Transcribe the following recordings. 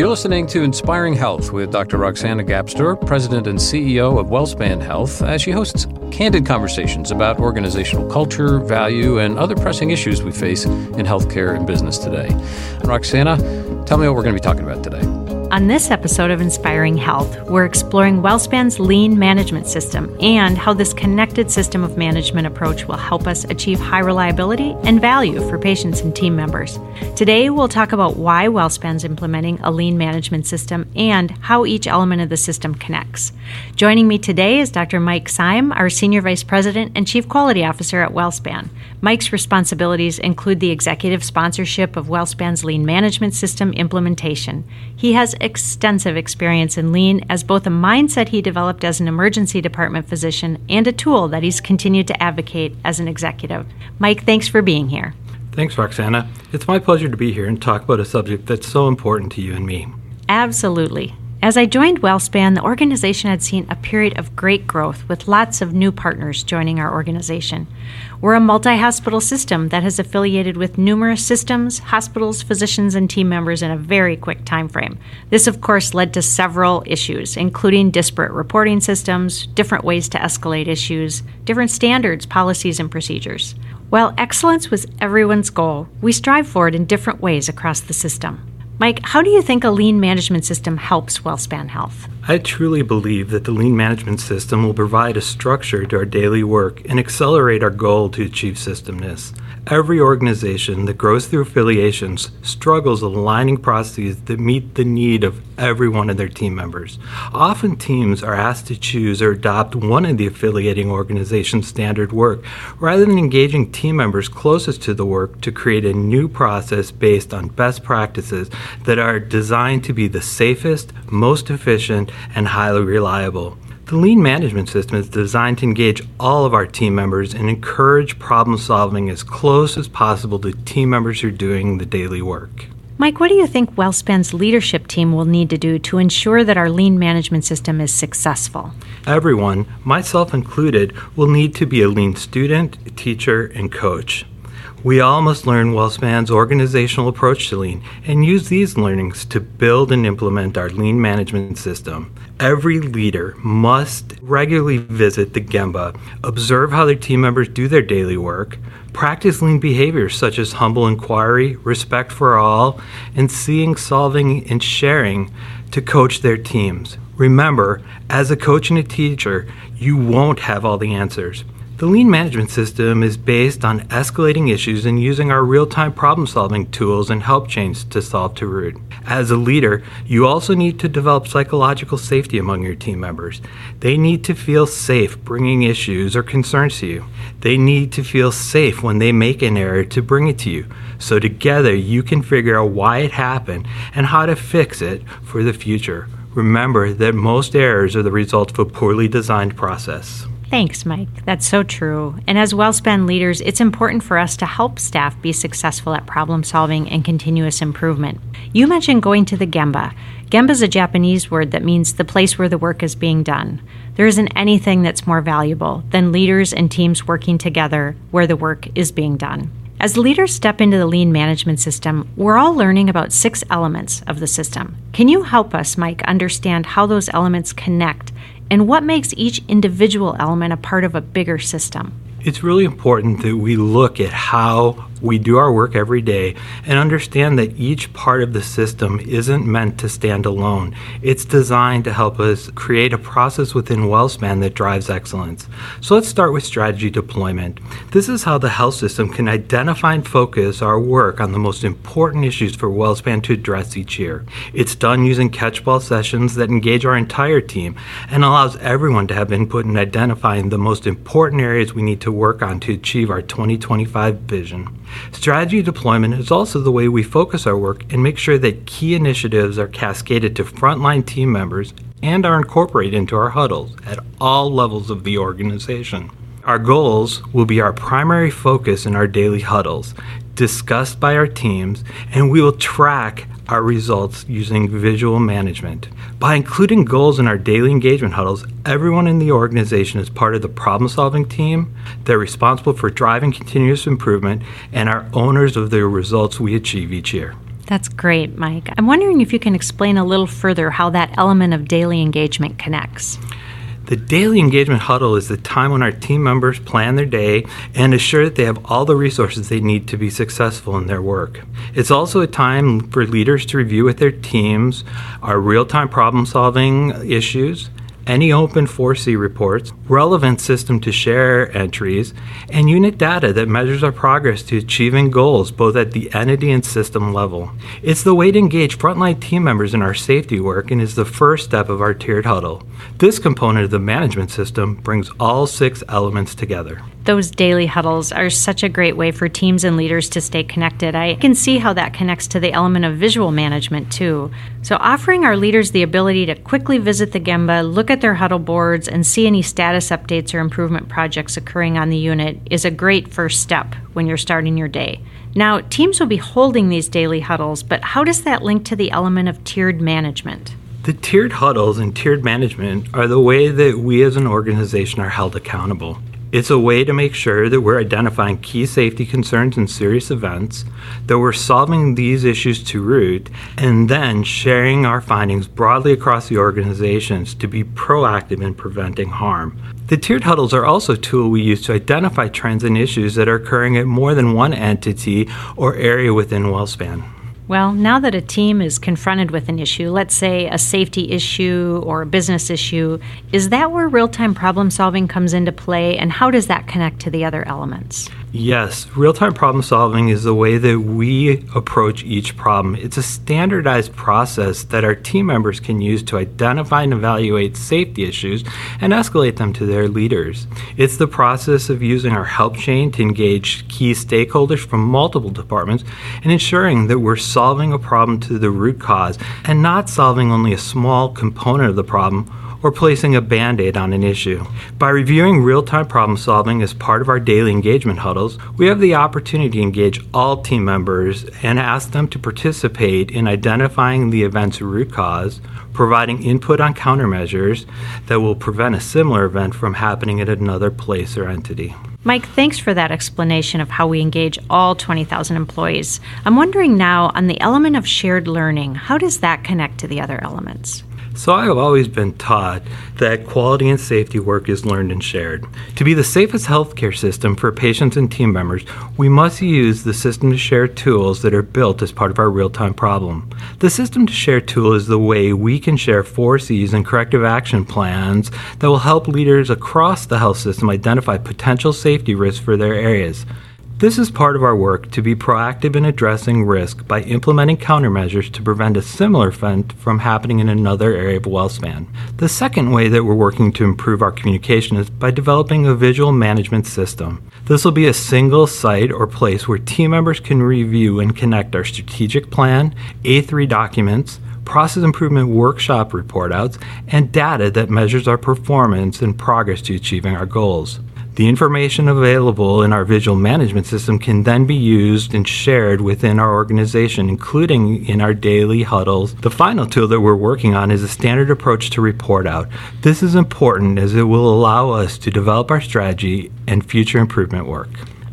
You're listening to Inspiring Health with Dr. Roxana Gapstur, President and CEO of WellSpan Health, as she hosts candid conversations about organizational culture, value, and other pressing issues we face in healthcare and business today. And Roxana, tell me what we're going to be talking about today. On this episode of Inspiring Health, we're exploring WellSpan's lean management system and how this connected system of management approach will help us achieve high reliability and value for patients and team members. Today, we'll talk about why WellSpan's implementing a lean management system and how each element of the system connects. Joining me today is Dr. Mike Syme, our Senior Vice President and Chief Quality Officer at WellSpan. Mike's responsibilities include the executive sponsorship of WellSpan's lean management system implementation. He has extensive experience in lean as both a mindset he developed as an emergency department physician and a tool that he's continued to advocate as an executive. Mike, thanks for being here. Thanks, Roxana. It's my pleasure to be here and talk about a subject that's so important to you and me. Absolutely. As I joined WellSpan, the organization had seen a period of great growth with lots of new partners joining our organization. We're a multi hospital system that has affiliated with numerous systems, hospitals, physicians, and team members in a very quick time frame. This, of course, led to several issues, including disparate reporting systems, different ways to escalate issues, different standards, policies, and procedures. While excellence was everyone's goal, we strive for it in different ways across the system. Mike, how do you think a lean management system helps WellSpan Health? I truly believe that the lean management system will provide a structure to our daily work and accelerate our goal to achieve systemness. Every organization that grows through affiliations struggles aligning processes that meet the need of every one of their team members. Often, teams are asked to choose or adopt one of the affiliating organization's standard work rather than engaging team members closest to the work to create a new process based on best practices that are designed to be the safest, most efficient, and highly reliable. The lean management system is designed to engage all of our team members and encourage problem solving as close as possible to team members who are doing the daily work. Mike, what do you think WellSpan's leadership team will need to do to ensure that our lean management system is successful? Everyone, myself included, will need to be a lean student, teacher, and coach. We all must learn WellSpan's organizational approach to lean and use these learnings to build and implement our lean management system. Every leader must regularly visit the Gemba, observe how their team members do their daily work, practice lean behaviors such as humble inquiry, respect for all, and seeing, solving, and sharing to coach their teams. Remember, as a coach and a teacher, you won't have all the answers. The lean management system is based on escalating issues and using our real time problem solving tools and help chains to solve to root. As a leader, you also need to develop psychological safety among your team members. They need to feel safe bringing issues or concerns to you. They need to feel safe when they make an error to bring it to you. So together you can figure out why it happened and how to fix it for the future. Remember that most errors are the result of a poorly designed process. Thanks, Mike. That's so true. And as WellSpan leaders, it's important for us to help staff be successful at problem solving and continuous improvement. You mentioned going to the Gemba. Gemba is a Japanese word that means the place where the work is being done. There isn't anything that's more valuable than leaders and teams working together where the work is being done. As leaders step into the lean management system, we're all learning about six elements of the system. Can you help us, Mike, understand how those elements connect and what makes each individual element a part of a bigger system? It's really important that we look at how we do our work every day and understand that each part of the system isn't meant to stand alone. It's designed to help us create a process within WellSpan that drives excellence. So let's start with strategy deployment. This is how the health system can identify and focus our work on the most important issues for WellSpan to address each year. It's done using catchball sessions that engage our entire team and allows everyone to have input in identifying the most important areas we need to work on to achieve our 2025 vision. Strategy deployment is also the way we focus our work and make sure that key initiatives are cascaded to frontline team members and are incorporated into our huddles at all levels of the organization. Our goals will be our primary focus in our daily huddles, discussed by our teams, and we will track our results using visual management. By including goals in our daily engagement huddles, everyone in the organization is part of the problem solving team. They're responsible for driving continuous improvement and are owners of the results we achieve each year. That's great, Mike. I'm wondering if you can explain a little further how that element of daily engagement connects. The daily engagement huddle is the time when our team members plan their day and assure that they have all the resources they need to be successful in their work. It's also a time for leaders to review with their teams our real time problem solving issues any open 4C reports, relevant system to share entries, and unit data that measures our progress to achieving goals both at the entity and system level. It's the way to engage frontline team members in our safety work and is the first step of our tiered huddle. This component of the management system brings all six elements together those daily huddles are such a great way for teams and leaders to stay connected. I can see how that connects to the element of visual management too. So, offering our leaders the ability to quickly visit the Gemba, look at their huddle boards, and see any status updates or improvement projects occurring on the unit is a great first step when you're starting your day. Now, teams will be holding these daily huddles, but how does that link to the element of tiered management? The tiered huddles and tiered management are the way that we as an organization are held accountable. It's a way to make sure that we're identifying key safety concerns and serious events, that we're solving these issues to root, and then sharing our findings broadly across the organizations to be proactive in preventing harm. The tiered huddles are also a tool we use to identify trends and issues that are occurring at more than one entity or area within WellSpan. Well, now that a team is confronted with an issue, let's say a safety issue or a business issue, is that where real time problem solving comes into play, and how does that connect to the other elements? Yes, real time problem solving is the way that we approach each problem. It's a standardized process that our team members can use to identify and evaluate safety issues and escalate them to their leaders. It's the process of using our help chain to engage key stakeholders from multiple departments and ensuring that we're solving a problem to the root cause and not solving only a small component of the problem or placing a band aid on an issue. By reviewing real time problem solving as part of our daily engagement huddles, we have the opportunity to engage all team members and ask them to participate in identifying the event's root cause, providing input on countermeasures that will prevent a similar event from happening at another place or entity. Mike, thanks for that explanation of how we engage all 20,000 employees. I'm wondering now on the element of shared learning, how does that connect to the other elements? So I have always been taught that quality and safety work is learned and shared. To be the safest healthcare system for patients and team members, we must use the system to share tools that are built as part of our real time problem. The system to share tool is the way we can share 4Cs and corrective action plans that will help leaders across the health system identify potential safety risks for their areas. This is part of our work to be proactive in addressing risk by implementing countermeasures to prevent a similar event from happening in another area of WellSpan. The second way that we're working to improve our communication is by developing a visual management system. This will be a single site or place where team members can review and connect our strategic plan, A3 documents, process improvement workshop report outs, and data that measures our performance and progress to achieving our goals. The information available in our visual management system can then be used and shared within our organization, including in our daily huddles. The final tool that we're working on is a standard approach to report out. This is important as it will allow us to develop our strategy and future improvement work.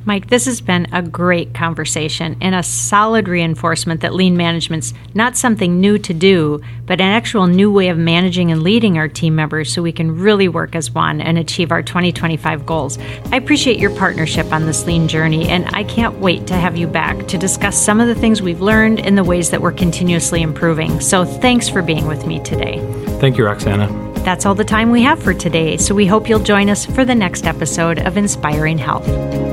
Mike, this has been a great conversation and a solid reinforcement that lean management's not something new to do, but an actual new way of managing and leading our team members so we can really work as one and achieve our 2025 goals. I appreciate your partnership on this lean journey, and I can't wait to have you back to discuss some of the things we've learned and the ways that we're continuously improving. So thanks for being with me today. Thank you, Roxana. That's all the time we have for today, so we hope you'll join us for the next episode of Inspiring Health.